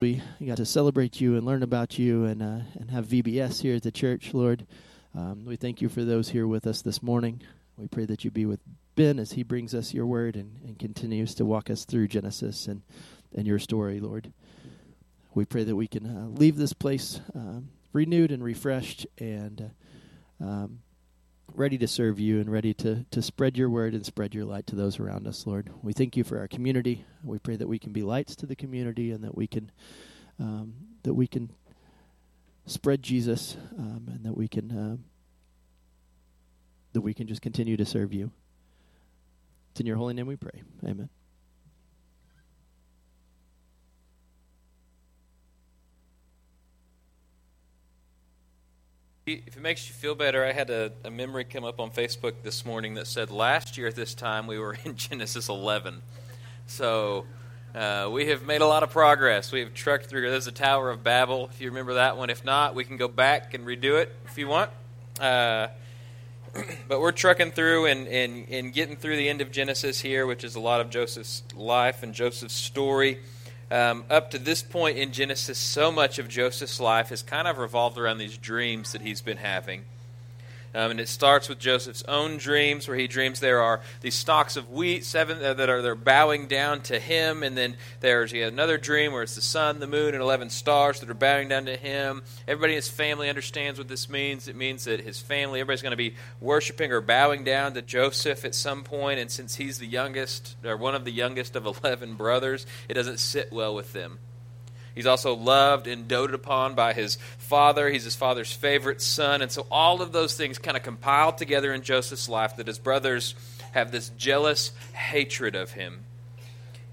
we got to celebrate you and learn about you and uh, and have VBS here at the church, Lord. Um, we thank you for those here with us this morning. We pray that you be with Ben as he brings us your word and, and continues to walk us through Genesis and, and your story, Lord. We pray that we can uh, leave this place um, renewed and refreshed and uh, um, ready to serve you and ready to, to spread your word and spread your light to those around us, Lord. We thank you for our community. We pray that we can be lights to the community and that we can um, that we can spread Jesus um, and that we can uh, that we can just continue to serve you. It's in your holy name we pray. Amen. If it makes you feel better, I had a, a, memory come up on Facebook this morning that said last year at this time we were in Genesis 11. So uh, we have made a lot of progress. We have trucked through. There's the Tower of Babel, if you remember that one. If not, we can go back and redo it if you want. Uh, but we're trucking through and, and, and getting through the end of Genesis here, which is a lot of Joseph's life and Joseph's story. Um, up to this point in Genesis, so much of Joseph's life has kind of revolved around these dreams that he's been having. Um, and it starts with Joseph's own dreams, where he dreams there are these stalks of wheat, seven uh, that are they're bowing down to him, and then there's he another dream where it's the sun, the moon, and eleven stars that are bowing down to him. Everybody in his family understands what this means. It means that his family, everybody's going to be worshiping or bowing down to Joseph at some point, and since he's the youngest or one of the youngest of eleven brothers, it doesn't sit well with them. He's also loved and doted upon by his father. He's his father's favorite son. And so all of those things kind of compiled together in Joseph's life that his brothers have this jealous hatred of him.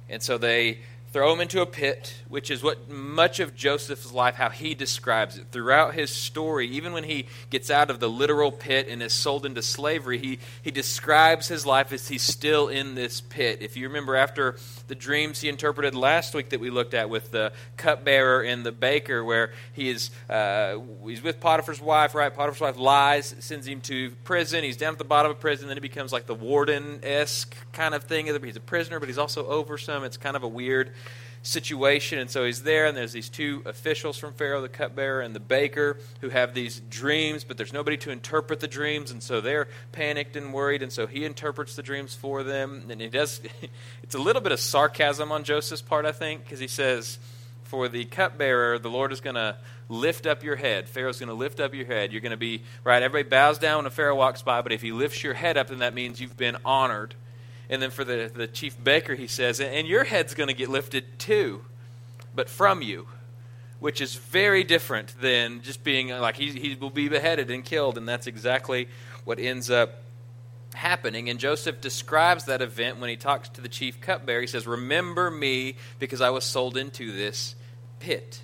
And so they throw him into a pit, which is what much of Joseph's life, how he describes it. Throughout his story, even when he gets out of the literal pit and is sold into slavery, he, he describes his life as he's still in this pit. If you remember, after the dreams he interpreted last week that we looked at with the cupbearer and the baker, where he is uh, he's with Potiphar's wife, right? Potiphar's wife lies, sends him to prison. He's down at the bottom of prison, then he becomes like the warden esque kind of thing. He's a prisoner, but he's also over some. It's kind of a weird situation. And so he's there, and there's these two officials from Pharaoh, the cupbearer and the baker, who have these dreams, but there's nobody to interpret the dreams. And so they're panicked and worried. And so he interprets the dreams for them. And he does, it's a little bit of sarcasm on Joseph's part, I think, because he says, For the cupbearer, the Lord is going to lift up your head. Pharaoh's going to lift up your head. You're going to be, right, everybody bows down when a Pharaoh walks by, but if he lifts your head up, then that means you've been honored. And then for the, the chief baker, he says, and your head's going to get lifted too, but from you, which is very different than just being like he, he will be beheaded and killed. And that's exactly what ends up happening. And Joseph describes that event when he talks to the chief cupbearer. He says, Remember me because I was sold into this pit.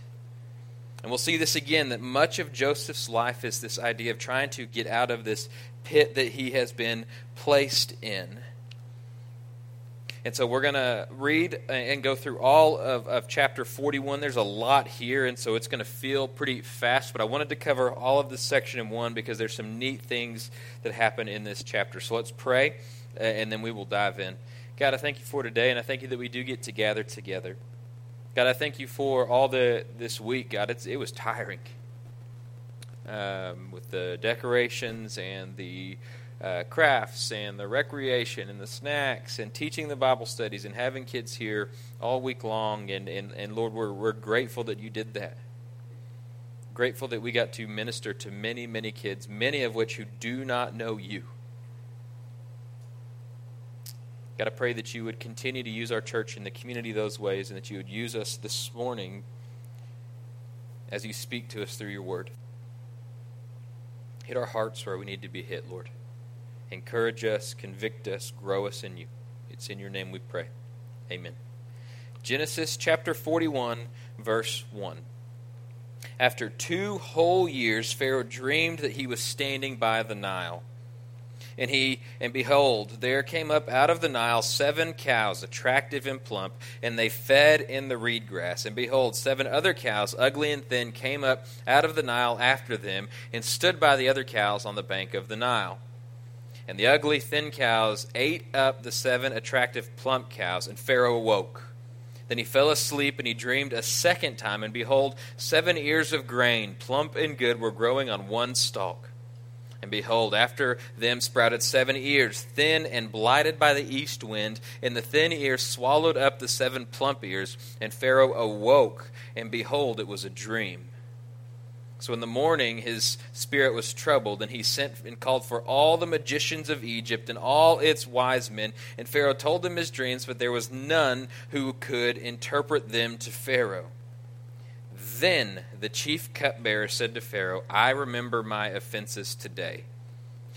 And we'll see this again that much of Joseph's life is this idea of trying to get out of this pit that he has been placed in. And so we're going to read and go through all of, of chapter 41. There's a lot here, and so it's going to feel pretty fast, but I wanted to cover all of this section in one because there's some neat things that happen in this chapter. So let's pray, and then we will dive in. God, I thank you for today, and I thank you that we do get to gather together. God, I thank you for all the this week. God, it was tiring um, with the decorations and the uh, crafts and the recreation and the snacks and teaching the Bible studies and having kids here all week long. And, and, and Lord, we're, we're grateful that you did that. Grateful that we got to minister to many, many kids, many of which who do not know you. God, I pray that you would continue to use our church and the community those ways and that you would use us this morning as you speak to us through your word. Hit our hearts where we need to be hit, Lord. Encourage us, convict us, grow us in you. It's in your name we pray. Amen. Genesis chapter 41, verse 1. After two whole years, Pharaoh dreamed that he was standing by the Nile. And he, and behold, there came up out of the Nile seven cows, attractive and plump, and they fed in the reed grass. And behold, seven other cows, ugly and thin, came up out of the Nile after them, and stood by the other cows on the bank of the Nile. And the ugly, thin cows ate up the seven attractive, plump cows, and Pharaoh awoke. Then he fell asleep, and he dreamed a second time, and behold, seven ears of grain, plump and good, were growing on one stalk. And behold, after them sprouted seven ears, thin and blighted by the east wind, and the thin ears swallowed up the seven plump ears. And Pharaoh awoke, and behold, it was a dream. So in the morning his spirit was troubled, and he sent and called for all the magicians of Egypt and all its wise men. And Pharaoh told them his dreams, but there was none who could interpret them to Pharaoh. Then the chief cupbearer said to Pharaoh, I remember my offenses today.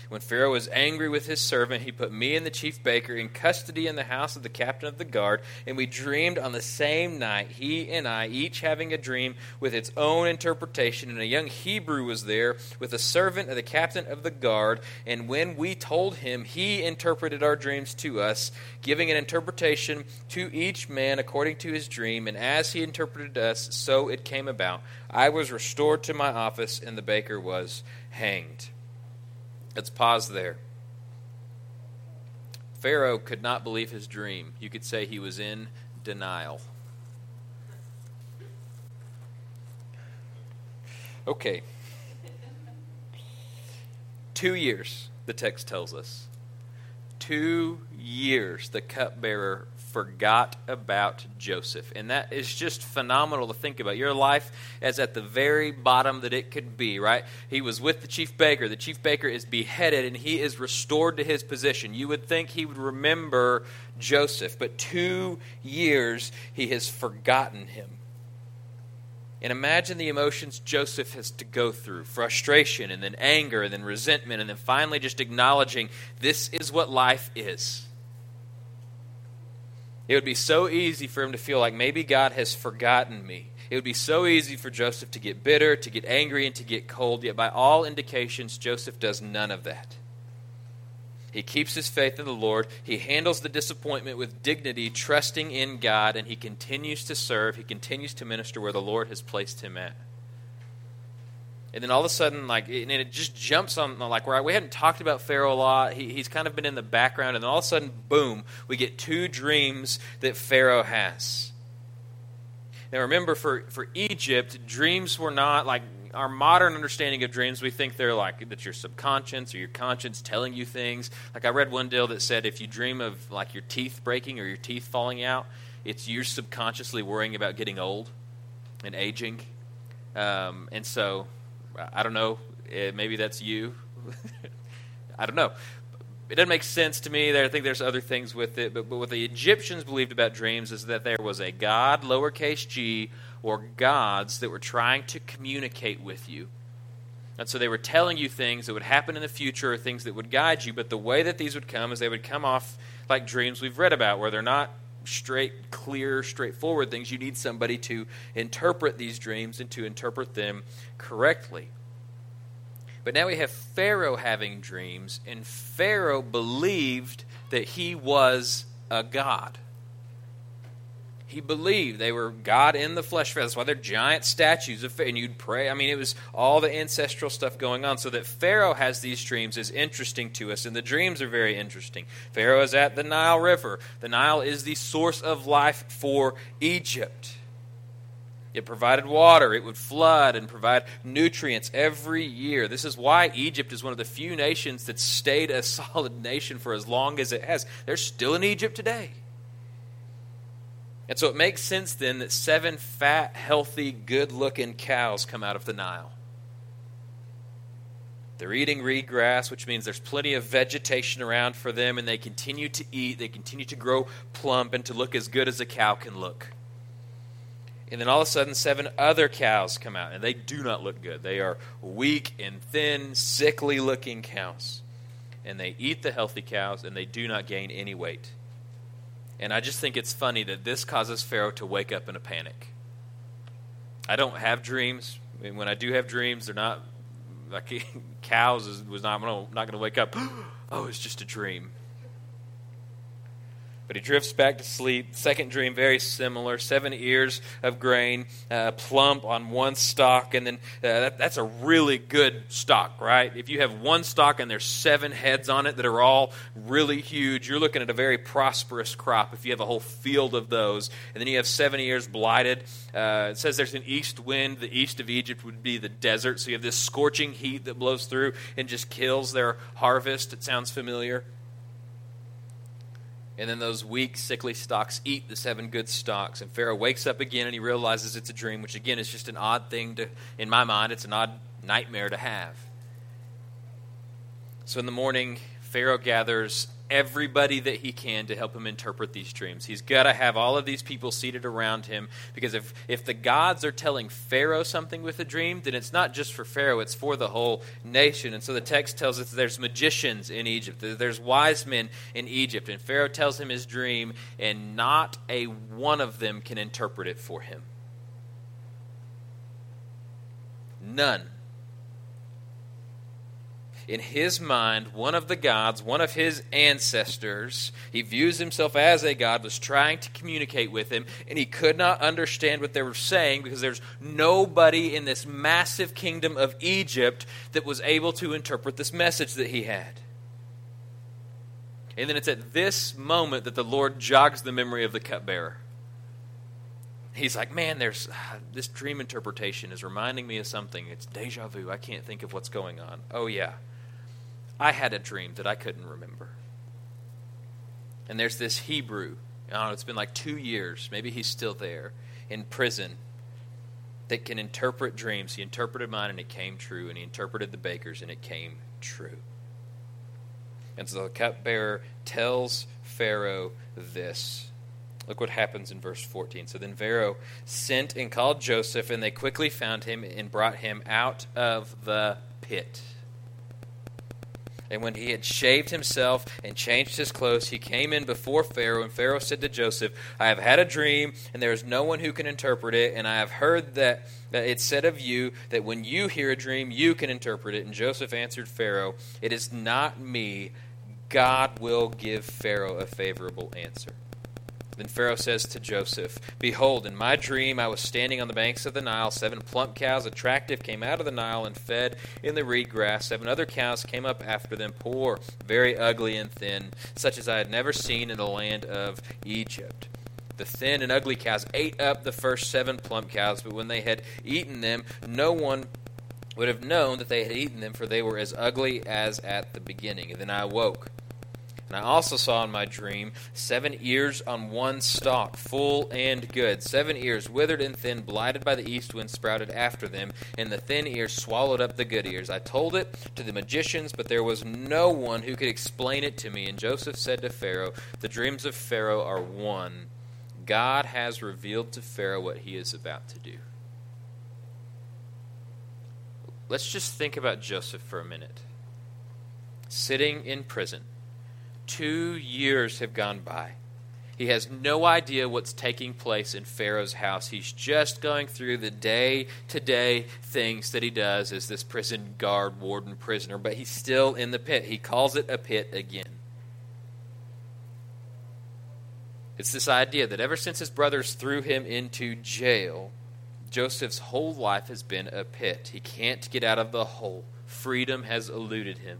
When Pharaoh was angry with his servant, he put me and the chief baker in custody in the house of the captain of the guard, and we dreamed on the same night, he and I, each having a dream with its own interpretation. And a young Hebrew was there with a servant of the captain of the guard. And when we told him, he interpreted our dreams to us, giving an interpretation to each man according to his dream. And as he interpreted us, so it came about. I was restored to my office, and the baker was hanged. Let's pause there. Pharaoh could not believe his dream. You could say he was in denial. Okay. Two years, the text tells us. Two years the cupbearer forgot about Joseph. And that is just phenomenal to think about. Your life is at the very bottom that it could be, right? He was with the chief baker. The chief baker is beheaded and he is restored to his position. You would think he would remember Joseph, but two years he has forgotten him. And imagine the emotions Joseph has to go through frustration, and then anger, and then resentment, and then finally just acknowledging this is what life is. It would be so easy for him to feel like maybe God has forgotten me. It would be so easy for Joseph to get bitter, to get angry, and to get cold. Yet, by all indications, Joseph does none of that. He keeps his faith in the Lord. He handles the disappointment with dignity, trusting in God, and he continues to serve. He continues to minister where the Lord has placed him at and then all of a sudden, like, and it just jumps on, like, we hadn't talked about Pharaoh a lot. He, he's kind of been in the background, and then all of a sudden, boom, we get two dreams that Pharaoh has. Now, remember, for, for Egypt, dreams were not like our modern understanding of dreams. We think they're like that your subconscious or your conscience telling you things. Like, I read one deal that said if you dream of like your teeth breaking or your teeth falling out, it's you're subconsciously worrying about getting old and aging. Um, and so I don't know. Eh, maybe that's you. I don't know. It doesn't make sense to me. I think there's other things with it. But, but what the Egyptians believed about dreams is that there was a God, lowercase g, or gods that were trying to communicate with you. And so they were telling you things that would happen in the future or things that would guide you. But the way that these would come is they would come off like dreams we've read about, where they're not straight, clear, straightforward things. You need somebody to interpret these dreams and to interpret them correctly. But now we have Pharaoh having dreams, and Pharaoh believed that he was a god. He believed they were God in the flesh. That's why they're giant statues of and you'd pray. I mean, it was all the ancestral stuff going on. So that Pharaoh has these dreams is interesting to us, and the dreams are very interesting. Pharaoh is at the Nile River. The Nile is the source of life for Egypt. It provided water, it would flood and provide nutrients every year. This is why Egypt is one of the few nations that stayed a solid nation for as long as it has. They're still in Egypt today. And so it makes sense then that seven fat, healthy, good looking cows come out of the Nile. They're eating reed grass, which means there's plenty of vegetation around for them, and they continue to eat. They continue to grow plump and to look as good as a cow can look. And then all of a sudden, seven other cows come out, and they do not look good. They are weak and thin, sickly looking cows. And they eat the healthy cows, and they do not gain any weight. And I just think it's funny that this causes Pharaoh to wake up in a panic. I don't have dreams. I mean, when I do have dreams, they're not like cows is, was not, I'm not going to wake up. oh, it's just a dream. But he drifts back to sleep. Second dream, very similar. Seven ears of grain, uh, plump on one stalk. And then uh, that, that's a really good stalk, right? If you have one stalk and there's seven heads on it that are all really huge, you're looking at a very prosperous crop if you have a whole field of those. And then you have seven ears blighted. Uh, it says there's an east wind. The east of Egypt would be the desert. So you have this scorching heat that blows through and just kills their harvest. It sounds familiar. And then those weak, sickly stalks eat the seven good stalks. And Pharaoh wakes up again and he realizes it's a dream, which again is just an odd thing to, in my mind, it's an odd nightmare to have. So in the morning, Pharaoh gathers everybody that he can to help him interpret these dreams. He's got to have all of these people seated around him because if, if the gods are telling Pharaoh something with a dream, then it's not just for Pharaoh, it's for the whole nation. And so the text tells us there's magicians in Egypt, there's wise men in Egypt. And Pharaoh tells him his dream, and not a one of them can interpret it for him. None in his mind, one of the gods, one of his ancestors, he views himself as a god, was trying to communicate with him, and he could not understand what they were saying because there's nobody in this massive kingdom of Egypt that was able to interpret this message that he had. And then it's at this moment that the Lord jogs the memory of the cupbearer. He's like, man, there's uh, this dream interpretation is reminding me of something. It's deja vu. I can't think of what's going on. Oh, yeah. I had a dream that I couldn't remember. And there's this Hebrew, know, it's been like two years, maybe he's still there, in prison, that can interpret dreams. He interpreted mine and it came true, and he interpreted the baker's and it came true. And so the cupbearer tells Pharaoh this. Look what happens in verse 14. So then Pharaoh sent and called Joseph, and they quickly found him and brought him out of the pit. And when he had shaved himself and changed his clothes, he came in before Pharaoh. And Pharaoh said to Joseph, I have had a dream, and there is no one who can interpret it. And I have heard that, that it said of you that when you hear a dream, you can interpret it. And Joseph answered Pharaoh, It is not me. God will give Pharaoh a favorable answer. Then Pharaoh says to Joseph, Behold, in my dream I was standing on the banks of the Nile. Seven plump cows, attractive, came out of the Nile and fed in the reed grass. Seven other cows came up after them, poor, very ugly and thin, such as I had never seen in the land of Egypt. The thin and ugly cows ate up the first seven plump cows, but when they had eaten them, no one would have known that they had eaten them, for they were as ugly as at the beginning. And then I awoke. And I also saw in my dream seven ears on one stalk, full and good. Seven ears, withered and thin, blighted by the east wind, sprouted after them, and the thin ears swallowed up the good ears. I told it to the magicians, but there was no one who could explain it to me. And Joseph said to Pharaoh, The dreams of Pharaoh are one. God has revealed to Pharaoh what he is about to do. Let's just think about Joseph for a minute. Sitting in prison Two years have gone by. He has no idea what's taking place in Pharaoh's house. He's just going through the day to day things that he does as this prison guard, warden, prisoner, but he's still in the pit. He calls it a pit again. It's this idea that ever since his brothers threw him into jail, Joseph's whole life has been a pit. He can't get out of the hole. Freedom has eluded him.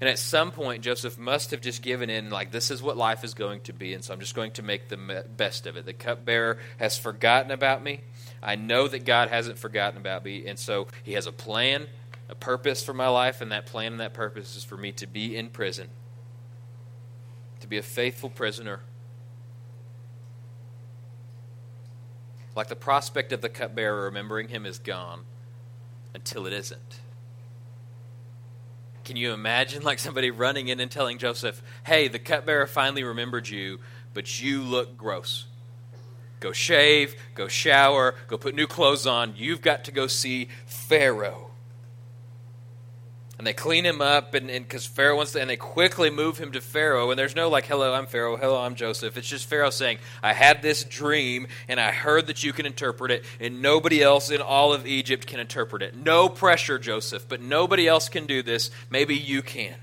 And at some point, Joseph must have just given in, like, this is what life is going to be, and so I'm just going to make the best of it. The cupbearer has forgotten about me. I know that God hasn't forgotten about me, and so he has a plan, a purpose for my life, and that plan and that purpose is for me to be in prison, to be a faithful prisoner. Like the prospect of the cupbearer remembering him is gone until it isn't. Can you imagine like somebody running in and telling Joseph, "Hey, the cupbearer finally remembered you, but you look gross. Go shave, go shower, go put new clothes on. You've got to go see Pharaoh." And they clean him up and because pharaoh wants to and they quickly move him to pharaoh and there's no like hello i'm pharaoh hello i'm joseph. It's just pharaoh saying i had this dream and i heard that you can interpret it and nobody else in all of egypt can interpret it. No pressure joseph but nobody else can do this. Maybe you can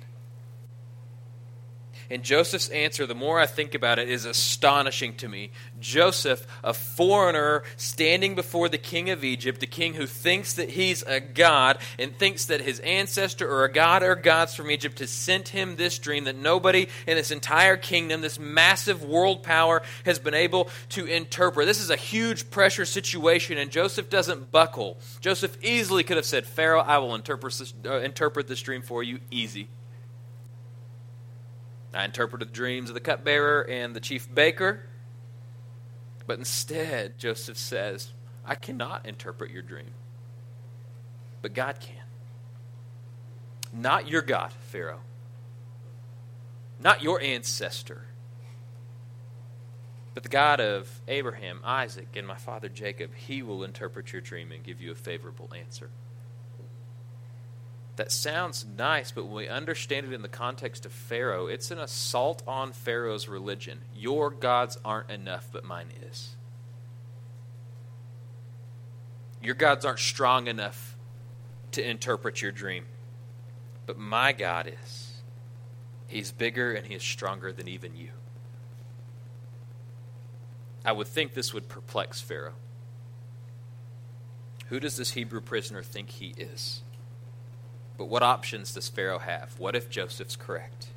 And Joseph's answer, the more I think about it, is astonishing to me. Joseph, a foreigner standing before the king of Egypt, the king who thinks that he's a god and thinks that his ancestor or a god or gods from Egypt has sent him this dream that nobody in this entire kingdom, this massive world power, has been able to interpret. This is a huge pressure situation, and Joseph doesn't buckle. Joseph easily could have said, Pharaoh, I will interpret this, uh, interpret this dream for you. Easy. I interpreted the dreams of the cupbearer and the chief baker. But instead, Joseph says, I cannot interpret your dream, but God can. Not your God, Pharaoh. Not your ancestor, but the God of Abraham, Isaac, and my father Jacob. He will interpret your dream and give you a favorable answer. That sounds nice, but when we understand it in the context of Pharaoh, it's an assault on Pharaoh's religion. Your gods aren't enough, but mine is. Your gods aren't strong enough to interpret your dream, but my God is. He's bigger and he is stronger than even you. I would think this would perplex Pharaoh. Who does this Hebrew prisoner think he is? But what options does Pharaoh have? What if Joseph's correct?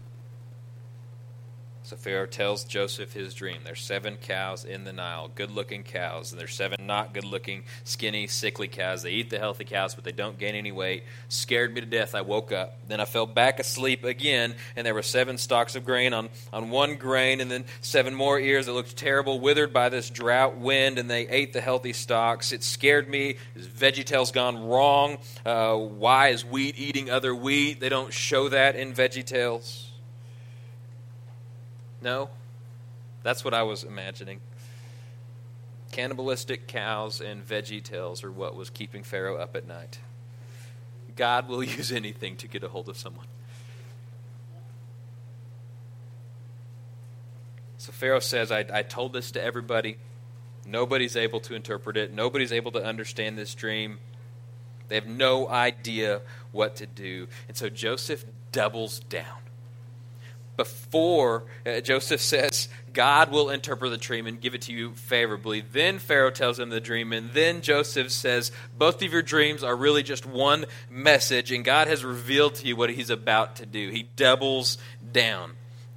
So Pharaoh tells Joseph his dream. There's seven cows in the Nile, good looking cows, and there's seven not good looking, skinny, sickly cows. They eat the healthy cows, but they don't gain any weight. Scared me to death. I woke up. Then I fell back asleep again, and there were seven stalks of grain on, on one grain, and then seven more ears that looked terrible, withered by this drought wind, and they ate the healthy stalks. It scared me. VeggieTales gone wrong? Uh, why is wheat eating other wheat? They don't show that in VeggieTales. No? That's what I was imagining. Cannibalistic cows and VeggieTales are what was keeping Pharaoh up at night. God will use anything to get a hold of someone. So Pharaoh says, I, I told this to everybody. Nobody's able to interpret it. Nobody's able to understand this dream. They have no idea what to do. And so Joseph doubles down before uh, Joseph says, God will interpret the dream and give it to you favorably. Then Pharaoh tells him the dream, and then Joseph says, Both of your dreams are really just one message, and God has revealed to you what he's about to do. He doubles down.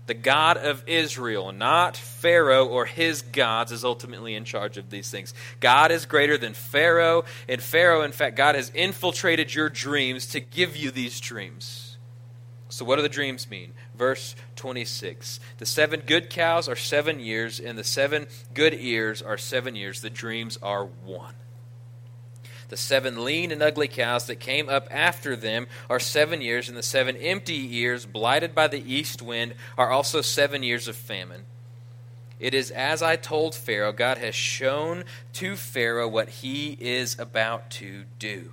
The God of Israel, not Pharaoh or his gods, is ultimately in charge of these things. God is greater than Pharaoh, and Pharaoh, in fact, God has infiltrated your dreams to give you these dreams. So, what do the dreams mean? Verse 26. The seven good cows are seven years, and the seven good ears are seven years. The dreams are one. The seven lean and ugly cows that came up after them are seven years, and the seven empty ears, blighted by the east wind, are also seven years of famine. It is as I told Pharaoh, God has shown to Pharaoh what he is about to do.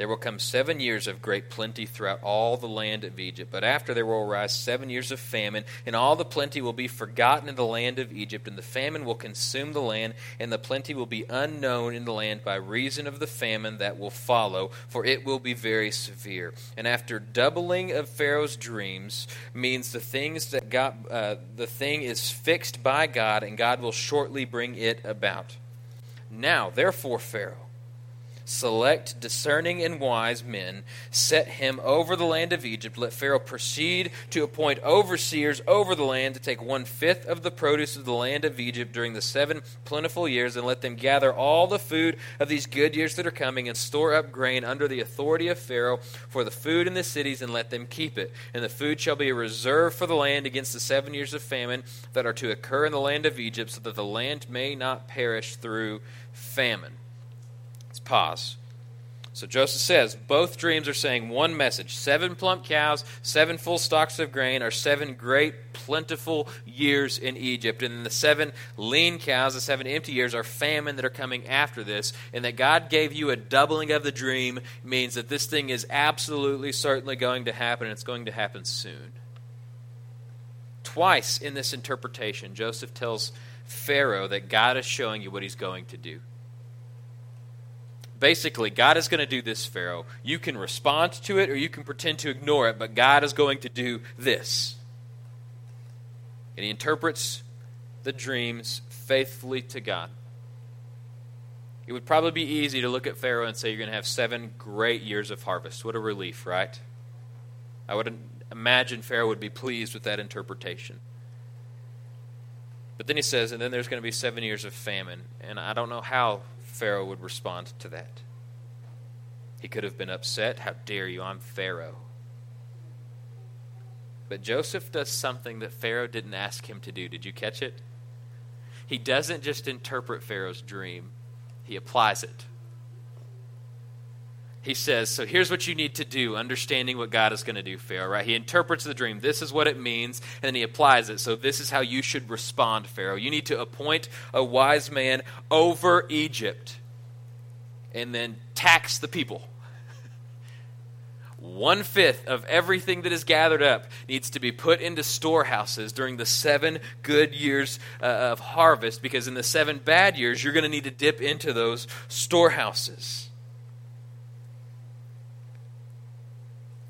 There will come seven years of great plenty throughout all the land of Egypt. But after there will arise seven years of famine, and all the plenty will be forgotten in the land of Egypt, and the famine will consume the land, and the plenty will be unknown in the land by reason of the famine that will follow, for it will be very severe. And after doubling of Pharaoh's dreams means the things that God, uh, the thing is fixed by God, and God will shortly bring it about. Now, therefore, Pharaoh select discerning and wise men, set him over the land of Egypt. Let Pharaoh proceed to appoint overseers over the land to take one fifth of the produce of the land of Egypt during the seven plentiful years, and let them gather all the food of these good years that are coming, and store up grain under the authority of Pharaoh for the food in the cities, and let them keep it. And the food shall be a reserve for the land against the seven years of famine that are to occur in the land of Egypt, so that the land may not perish through famine. Pause. So Joseph says both dreams are saying one message seven plump cows, seven full stalks of grain, are seven great, plentiful years in Egypt. And then the seven lean cows, the seven empty years, are famine that are coming after this. And that God gave you a doubling of the dream means that this thing is absolutely, certainly going to happen, and it's going to happen soon. Twice in this interpretation, Joseph tells Pharaoh that God is showing you what he's going to do basically, God is going to do this, Pharaoh. You can respond to it or you can pretend to ignore it, but God is going to do this. And he interprets the dreams faithfully to God. It would probably be easy to look at Pharaoh and say, You're going to have seven great years of harvest. What a relief, right? I would imagine Pharaoh would be pleased with that interpretation. But then he says, And then there's going to be seven years of famine. And I don't know how Pharaoh would respond to that. He could have been upset. How dare you? I'm Pharaoh. But Joseph does something that Pharaoh didn't ask him to do. Did you catch it? He doesn't just interpret Pharaoh's dream, he applies it. He says, So here's what you need to do, understanding what God is going to do, Pharaoh, right? He interprets the dream. This is what it means, and then he applies it. So this is how you should respond, Pharaoh. You need to appoint a wise man over Egypt and then tax the people. One fifth of everything that is gathered up needs to be put into storehouses during the seven good years uh, of harvest, because in the seven bad years, you're going to need to dip into those storehouses.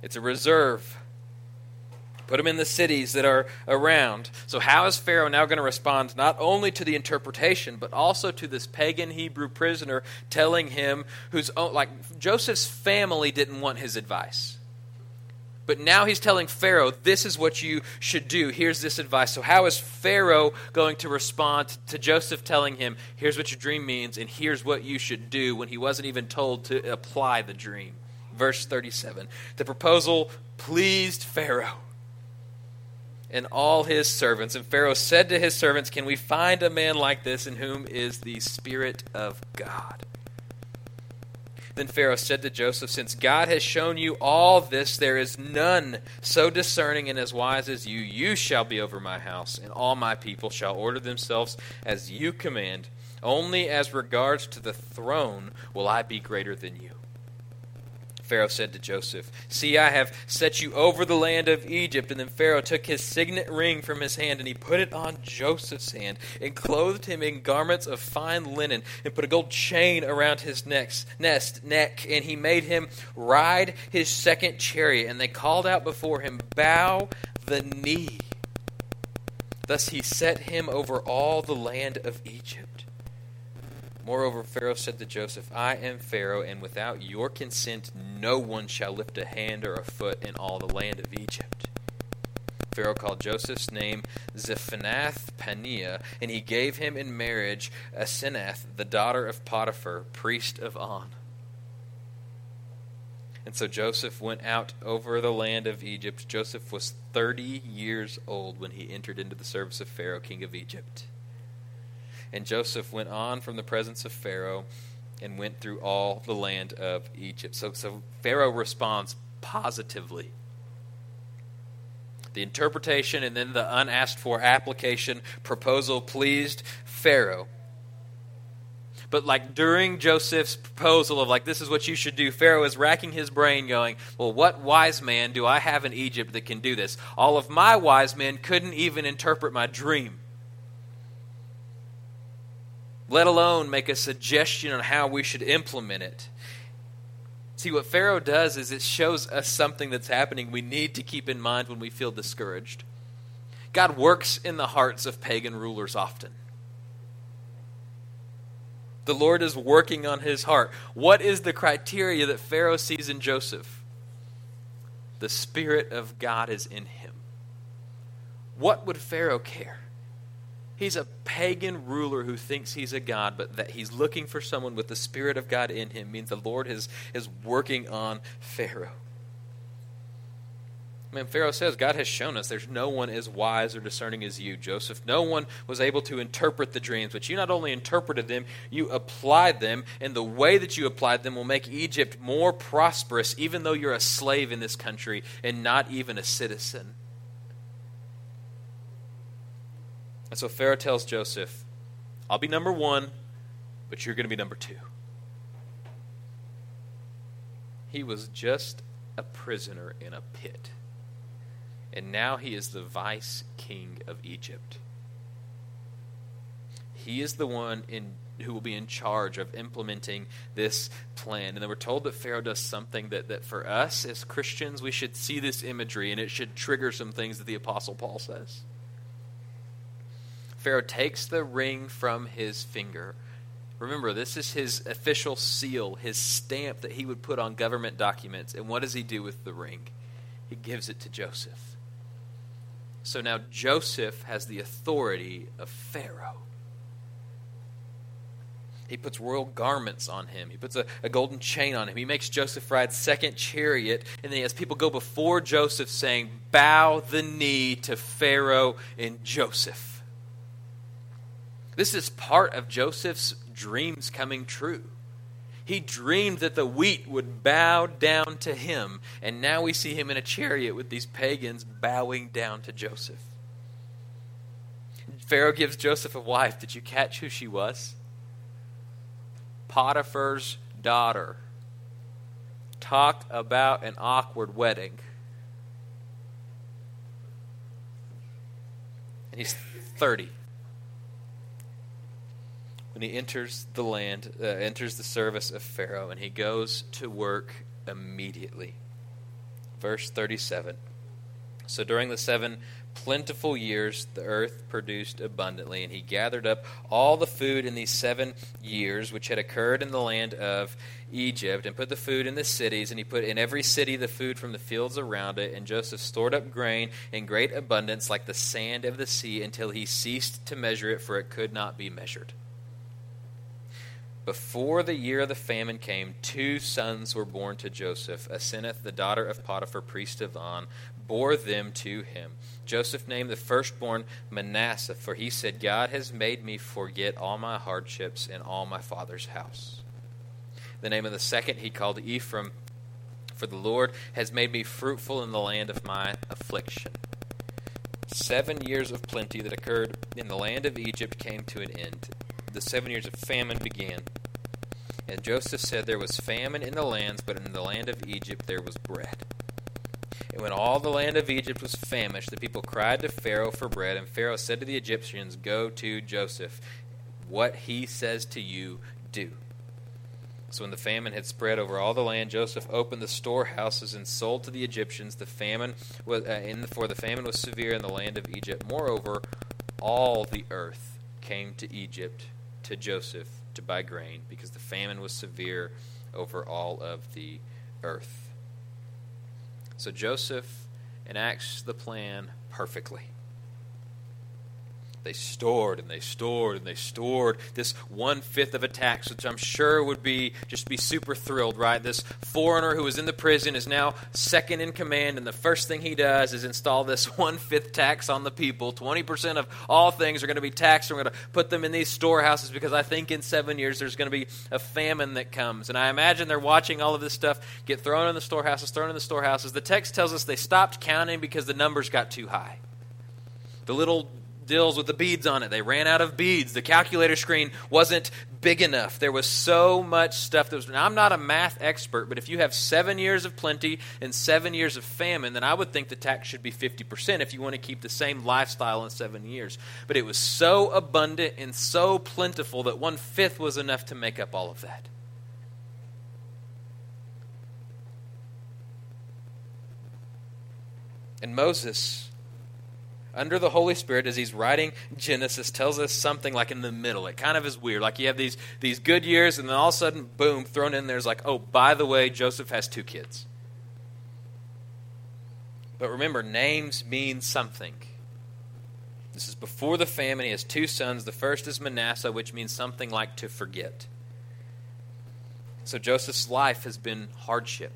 It's a reserve. Put them in the cities that are around. So, how is Pharaoh now going to respond not only to the interpretation, but also to this pagan Hebrew prisoner telling him, who's like Joseph's family didn't want his advice. But now he's telling Pharaoh, this is what you should do. Here's this advice. So, how is Pharaoh going to respond to Joseph telling him, here's what your dream means, and here's what you should do when he wasn't even told to apply the dream? Verse 37. The proposal pleased Pharaoh and all his servants. And Pharaoh said to his servants, Can we find a man like this in whom is the Spirit of God? Then Pharaoh said to Joseph, Since God has shown you all this, there is none so discerning and as wise as you. You shall be over my house, and all my people shall order themselves as you command. Only as regards to the throne will I be greater than you. Pharaoh said to Joseph, See, I have set you over the land of Egypt. And then Pharaoh took his signet ring from his hand, and he put it on Joseph's hand, and clothed him in garments of fine linen, and put a gold chain around his nest, neck. And he made him ride his second chariot. And they called out before him, Bow the knee. Thus he set him over all the land of Egypt. Moreover, Pharaoh said to Joseph, I am Pharaoh, and without your consent no one shall lift a hand or a foot in all the land of Egypt. Pharaoh called Joseph's name Zaphenath Paneah, and he gave him in marriage Asenath, the daughter of Potiphar, priest of On. And so Joseph went out over the land of Egypt. Joseph was 30 years old when he entered into the service of Pharaoh, king of Egypt. And Joseph went on from the presence of Pharaoh and went through all the land of Egypt. So, so Pharaoh responds positively. The interpretation and then the unasked for application proposal pleased Pharaoh. But like during Joseph's proposal of like this is what you should do, Pharaoh is racking his brain going, "Well, what wise man do I have in Egypt that can do this? All of my wise men couldn't even interpret my dream." Let alone make a suggestion on how we should implement it. See, what Pharaoh does is it shows us something that's happening we need to keep in mind when we feel discouraged. God works in the hearts of pagan rulers often. The Lord is working on his heart. What is the criteria that Pharaoh sees in Joseph? The Spirit of God is in him. What would Pharaoh care? He's a pagan ruler who thinks he's a god, but that he's looking for someone with the Spirit of God in him means the Lord is, is working on Pharaoh. I mean, Pharaoh says, God has shown us there's no one as wise or discerning as you, Joseph. No one was able to interpret the dreams, but you not only interpreted them, you applied them, and the way that you applied them will make Egypt more prosperous, even though you're a slave in this country and not even a citizen. And so Pharaoh tells Joseph, I'll be number one, but you're going to be number two. He was just a prisoner in a pit. And now he is the vice king of Egypt. He is the one in, who will be in charge of implementing this plan. And then we're told that Pharaoh does something that, that for us as Christians, we should see this imagery and it should trigger some things that the Apostle Paul says. Pharaoh takes the ring from his finger. Remember, this is his official seal, his stamp that he would put on government documents. And what does he do with the ring? He gives it to Joseph. So now Joseph has the authority of Pharaoh. He puts royal garments on him. He puts a, a, golden chain on him. He makes Joseph ride second chariot. And then he has people go before Joseph saying, Bow the knee to Pharaoh and Joseph. This is part of Joseph's dreams coming true. He dreamed that the wheat would bow down to him, and now we see him in a chariot with these pagans bowing down to Joseph. Pharaoh gives Joseph a wife. Did you catch who she was? Potiphar's daughter. Talk about an awkward wedding. And he's 30 when he enters the land, uh, enters the service of Pharaoh, and he goes to work immediately. Verse 37. So during the seven plentiful years the earth produced abundantly, and he gathered up all the food in these seven years which had occurred in the land of Egypt, and put the food in the cities, and he put in every city the food from the fields around it. And Joseph stored up grain in great abundance, like the sand of the sea, until he ceased to measure it, for it could not be measured. Before the year of the famine came, two sons were born to Joseph. Asenath, the daughter of Potiphar, priest of On, bore them to him. Joseph named the firstborn Manasseh, for he said, God has made me forget all my hardships in all my father's house. The name of the second he called Ephraim, for the Lord has made me fruitful in the land of my affliction. Seven years of plenty that occurred in the land of Egypt came to an end the seven years of famine began. And Joseph said, There was famine in the lands, but in the land of Egypt there was bread. And when all the land of Egypt was famished, the people cried to Pharaoh for bread. And Pharaoh said to the Egyptians, Go to Joseph. What he says to you, do. So when the famine had spread over all the land, Joseph opened the storehouses and sold to the Egyptians. The famine was, uh, in the, for the famine was severe in the land of Egypt. Moreover, all the earth came to Egypt to Joseph to buy grain because the famine was severe over all of the earth. So Joseph enacts the plan perfectly. They stored and they stored and they stored this one fifth of a tax, which I'm sure would be just be super thrilled, right? This foreigner who was in the prison is now second in command, and the first thing he does is install this one fifth tax on the people. Twenty percent of all things are going to be taxed. We're going to put them in these storehouses because I think in seven years there's going to be a famine that comes. And I imagine they're watching all of this stuff get thrown in the storehouses, thrown in the storehouses. The text tells us they stopped counting because the numbers got too high. The little deals with the beads on it. They ran out of beads. The calculator screen wasn't big enough. There was so much stuff that was. Now, I'm not a math expert, but if you have seven years of plenty and seven years of famine, then I would think the tax should be 50% if you want to keep the same lifestyle in seven years. But it was so abundant and so plentiful that one fifth was enough to make up all of that. And Moses under the Holy Spirit as he's writing Genesis tells us something like in the middle. It kind of is weird. Like you have these these good years and then all of a sudden boom thrown in there's like, "Oh, by the way, Joseph has two kids." But remember, names mean something. This is before the famine. He has two sons. The first is Manasseh, which means something like to forget. So Joseph's life has been hardship.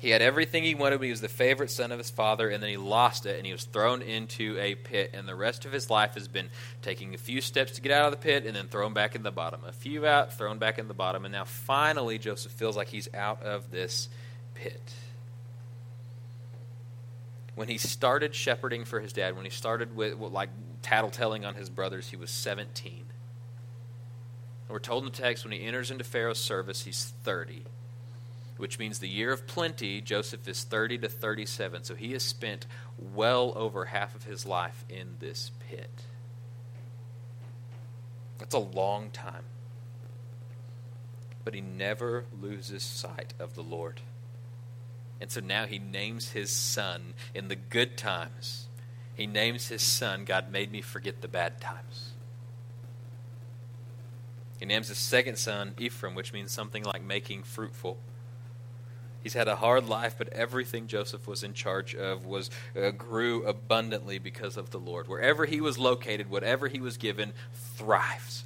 He had everything he wanted, he was the favorite son of his father, and then he lost it, and he was thrown into a pit. And the rest of his life has been taking a few steps to get out of the pit, and then thrown back in the bottom. A few out, thrown back in the bottom, and now finally Joseph feels like he's out of this pit. When he started shepherding for his dad, when he started with like tattletelling on his brothers, he was 17. And we're told in the text when he enters into Pharaoh's service, he's 30 which means the year of plenty, Joseph is 30 to 37. So he has spent well over half of his life in this pit. That's a long time. But he never loses sight of the Lord. And so now he names his son in the good times he names his son, God made me forget the bad times. He names his second son Ephraim, which means something like making fruitful. He's had a hard life, but everything Joseph was in charge of was uh, grew abundantly because of the Lord. Wherever he was located, whatever he was given, thrives.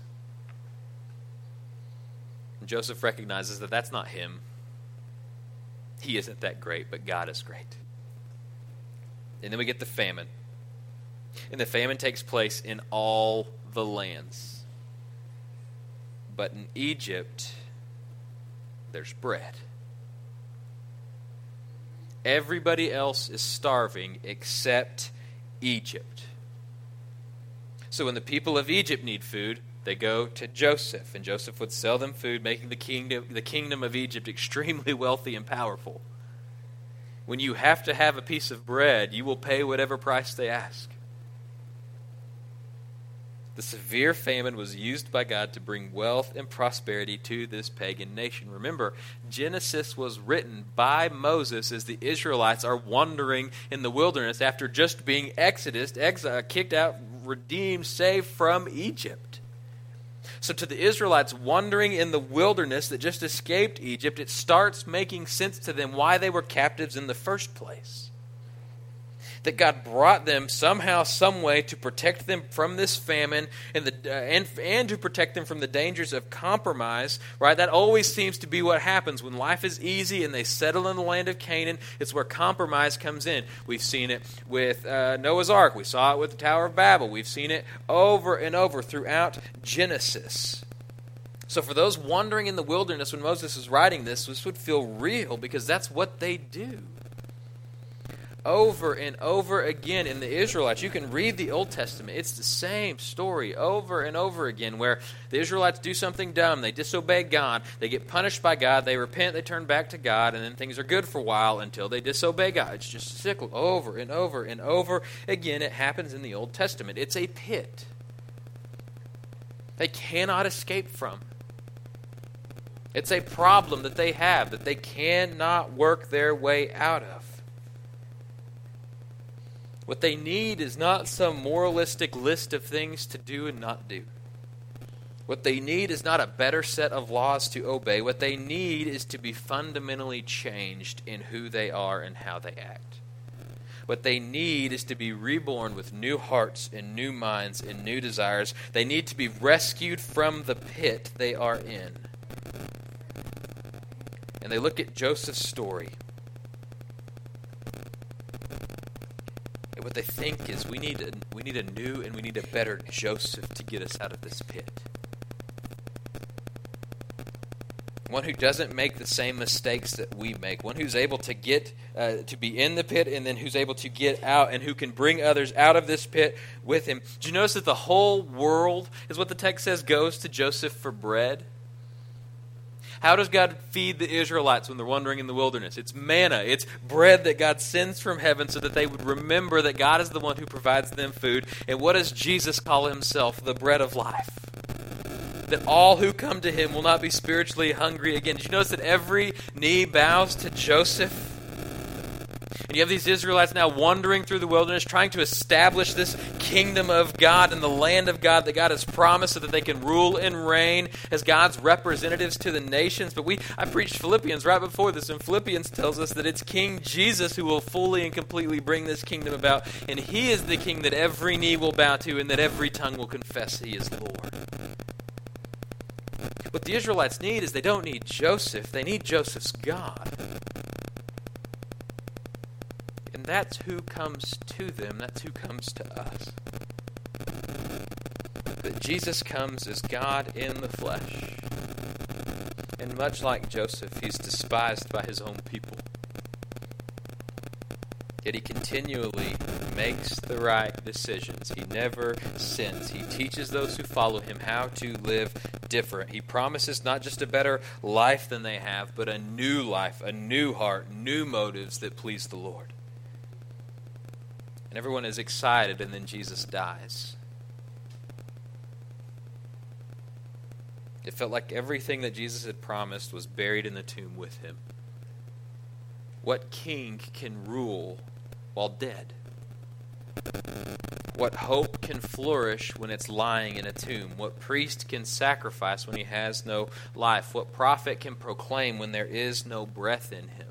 And Joseph recognizes that that's not him. He isn't that great, but God is great. And then we get the famine. And the famine takes place in all the lands. But in Egypt, there's bread. Everybody else is starving except Egypt. So when the people of Egypt need food, they go to Joseph, and Joseph would sell them food, making the kingdom, the kingdom of Egypt extremely wealthy and powerful. When you have to have a piece of bread, you will pay whatever price they ask. The severe famine was used by God to bring wealth and prosperity to this pagan nation. Remember, Genesis was written by Moses as the Israelites are wandering in the wilderness after just being exodus, exiled, kicked out, redeemed, saved from Egypt. So, to the Israelites wandering in the wilderness that just escaped Egypt, it starts making sense to them why they were captives in the first place that God brought them somehow, some way to protect them from this famine and, the, uh, and, and to protect them from the dangers of compromise, right? That always seems to be what happens when life is easy and they settle in the land of Canaan. It's where compromise comes in. We've seen it with uh, Noah's Ark, we saw it with the Tower of Babel, we've seen it over and over throughout Genesis. So, for those wandering in the wilderness when Moses is writing this, this would feel real because that's what they do over and over again in the Israelites. You can read the Old Testament, it's the same story over and over again where the Israelites do something dumb, they disobey God, they get punished by God, they repent, they turn back to God, and then things are good for a while until they disobey God. It's just a cycle over and over and over again. It happens in the Old Testament. It's a pit they cannot escape from. It's a problem that they have that they cannot work their way out of. What they need is not some moralistic list of things to do and not do. What they need is not a better set of laws to obey. What they need is to be fundamentally changed in who they are and how they act. What they need is to be reborn with new hearts and new minds and new desires. They need to be rescued from the pit they are in. And they look at Joseph's story what they think is we need a, we need a new and we need a better Joseph to get us out of this pit. One who doesn't make the same mistakes that we make. One who's able to get uh, to be in the pit and then who's able to get out and who can bring others out of this pit with him. Do you notice that the whole world is what the text says goes to Joseph for bread? How does God feed the Israelites when they're wandering in the wilderness? It's manna, it's bread that God sends from heaven so that they would remember that God is the one who provides them food. And what does Jesus call himself? The bread of life. That all who come to him will not be spiritually hungry again. Did you notice that every knee bows to Joseph? And you have these Israelites now wandering through the wilderness, trying to establish this kingdom of God and the land of God that God has promised so that they can rule and reign as God's representatives to the nations. But we I preached Philippians right before this, and Philippians tells us that it's King Jesus who will fully and completely bring this kingdom about. And he is the king that every knee will bow to and that every tongue will confess he is Lord. What the Israelites need is they don't need Joseph, they need Joseph's God that's who comes to them, that's who comes to us. That Jesus comes as God in the flesh. And much like Joseph, he's despised by his own people. Yet he continually makes the right decisions. He never sins. He teaches those who follow him how to live different. He promises not just a better life than they have, but a new life, a new heart, new motives that please the Lord and everyone is excited, and then Jesus dies. It felt like everything that Jesus had promised was buried in the tomb with him. What king can rule while dead? What hope can flourish when it's lying in a tomb? What priest can sacrifice when he has no life? What prophet can proclaim when there is no breath in him?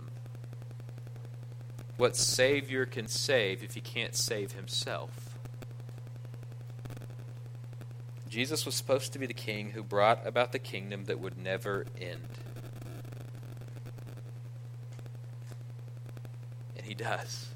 What Savior can save if he can't save himself? Jesus was supposed to be the king who brought about the kingdom that would never end. And he does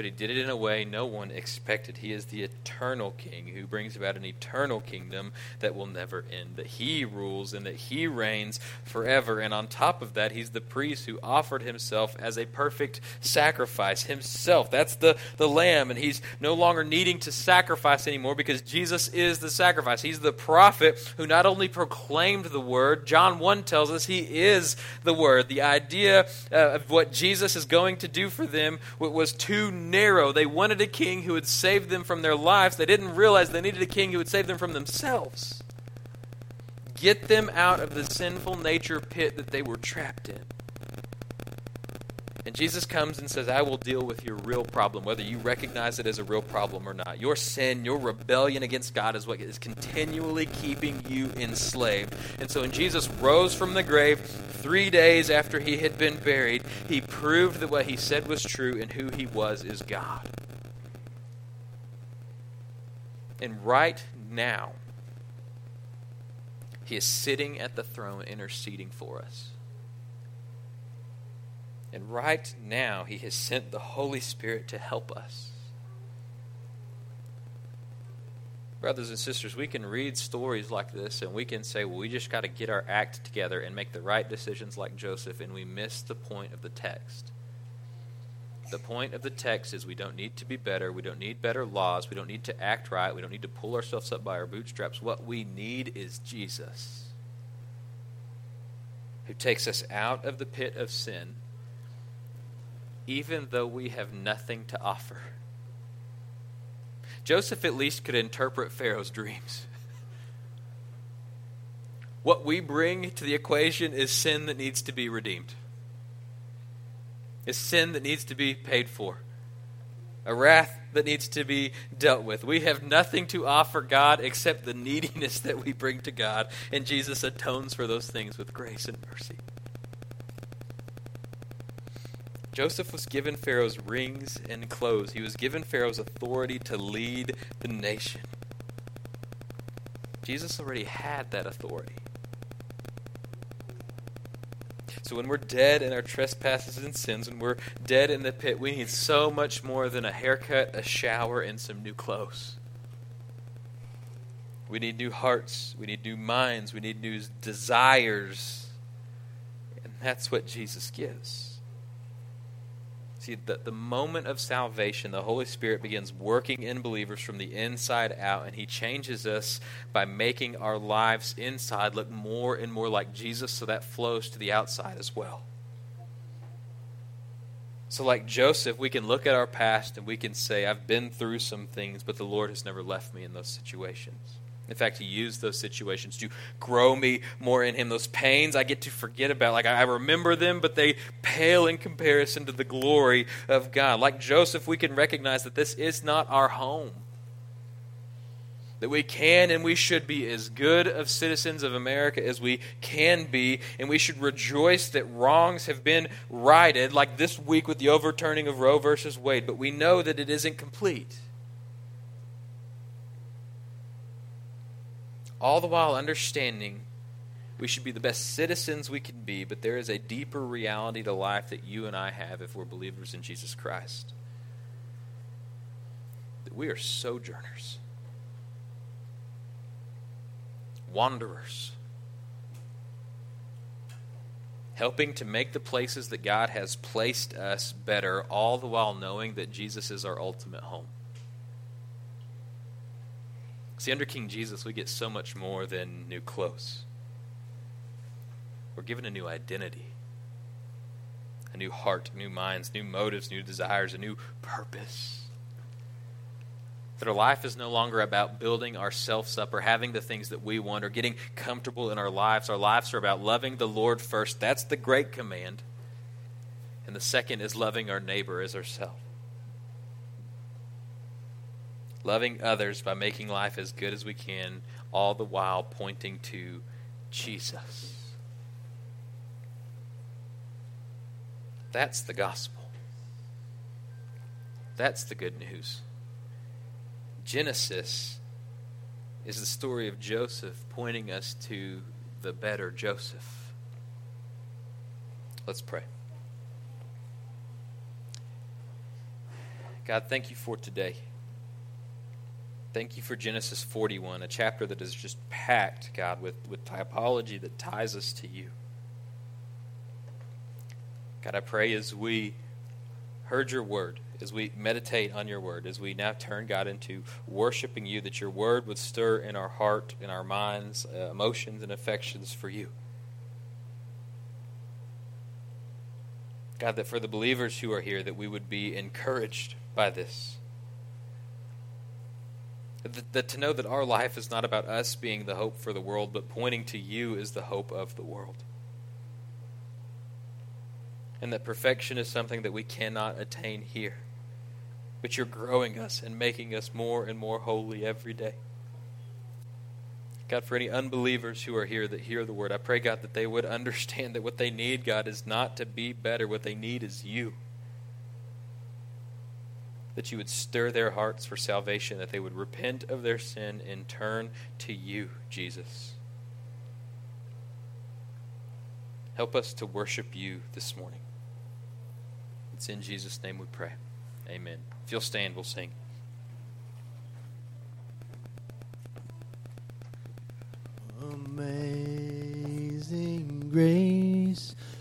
but he did it in a way no one expected. He is the eternal king who brings about an eternal kingdom that will never end, that he rules and that he reigns forever. And on top of that, he's the priest who offered himself as a perfect sacrifice himself. That's the, the lamb, and he's no longer needing to sacrifice anymore because Jesus is the sacrifice. He's the prophet who not only proclaimed the word, John 1 tells us he is the word. The idea uh, of what Jesus is going to do for them was too narrow. They wanted a king who would save them from their lives. They didn't realize they needed a king who would save them from themselves. Get them out of the sinful nature pit that they were trapped in. And Jesus comes and says, I will deal with your real problem, whether you recognize it as a real problem or not. Your sin, your rebellion against God is what is continually keeping you enslaved. And so when Jesus rose from the grave three days after he had been buried, he proved that what he said was true and who he was is God. And right now, he is sitting at the throne interceding for us. And right now, He has sent the Holy Spirit to help us. Brothers and sisters, we can read stories like this and we can say, well, we just got to get our act together and make the right decisions like Joseph, and we miss the point of the text. The point of the text is we don't need to be better. We don't need better laws. We don't need to act right. We don't need to pull ourselves up by our bootstraps. What we need is Jesus, who takes us out of the pit of sin even though we have nothing to offer. Joseph at least could interpret Pharaoh's dreams. What we bring to the equation is sin that needs to be redeemed. It's sin that needs to be paid for. A wrath that needs to be dealt with. We have nothing to offer God except the neediness that we bring to God, and Jesus atones for those things with grace and mercy. Joseph was given Pharaoh's rings and clothes. He was given Pharaoh's authority to lead the nation. Jesus already had that authority. So when we're dead in our trespasses and sins, when we're dead in the pit, we need so much more than a haircut, a shower, and some new clothes. We need new hearts. We need new minds. We need new desires. And that's what Jesus gives. The, the moment of salvation, the Holy Spirit begins working in believers from the inside out, and He changes us by making our lives inside look more and more like Jesus, so that flows to the outside as well. So, like Joseph, we can look at our past and we can say, I've been through some things, but the Lord has never left me in those situations. In fact, he used those situations to grow me more in him. Those pains I get to forget about. Like I remember them, but they pale in comparison to the glory of God. Like Joseph, we can recognize that this is not our home. That we can and we should be as good of citizens of America as we can be, and we should rejoice that wrongs have been righted, like this week with the overturning of Roe versus Wade, but we know that it isn't complete. All the while understanding we should be the best citizens we can be, but there is a deeper reality to life that you and I have if we're believers in Jesus Christ. That we are sojourners, wanderers, helping to make the places that God has placed us better, all the while knowing that Jesus is our ultimate home. See, under King Jesus, we get so much more than new clothes. We're given a new identity, a new heart, new minds, new motives, new desires, a new purpose. That our life is no longer about building ourselves up or having the things that we want or getting comfortable in our lives. Our lives are about loving the Lord first. That's the great command. And the second is loving our neighbor as ourselves. Loving others by making life as good as we can, all the while pointing to Jesus. That's the gospel. That's the good news. Genesis is the story of Joseph pointing us to the better Joseph. Let's pray. God, thank you for today. Thank you for Genesis 41, a chapter that is just packed, God, with, with typology that ties us to you. God, I pray as we heard your word, as we meditate on your word, as we now turn, God, into worshiping you, that your word would stir in our heart, in our minds, uh, emotions, and affections for you. God, that for the believers who are here, that we would be encouraged by this. That, that, to know that our life is not about us being the hope for the world, but pointing to you is the hope of the world. And that perfection is something that we cannot attain here. But you're growing us and making us more and more holy every day. God, for any unbelievers who are here that hear the word, I pray, God, that they would understand that what they need, God, is not to be better. What they need is you that you would stir their hearts for salvation, that they would repent of their sin and turn to you, Jesus. Help us to worship you this morning. It's in Jesus' name we pray. Amen. If you'll stand, we'll sing. Amazing grace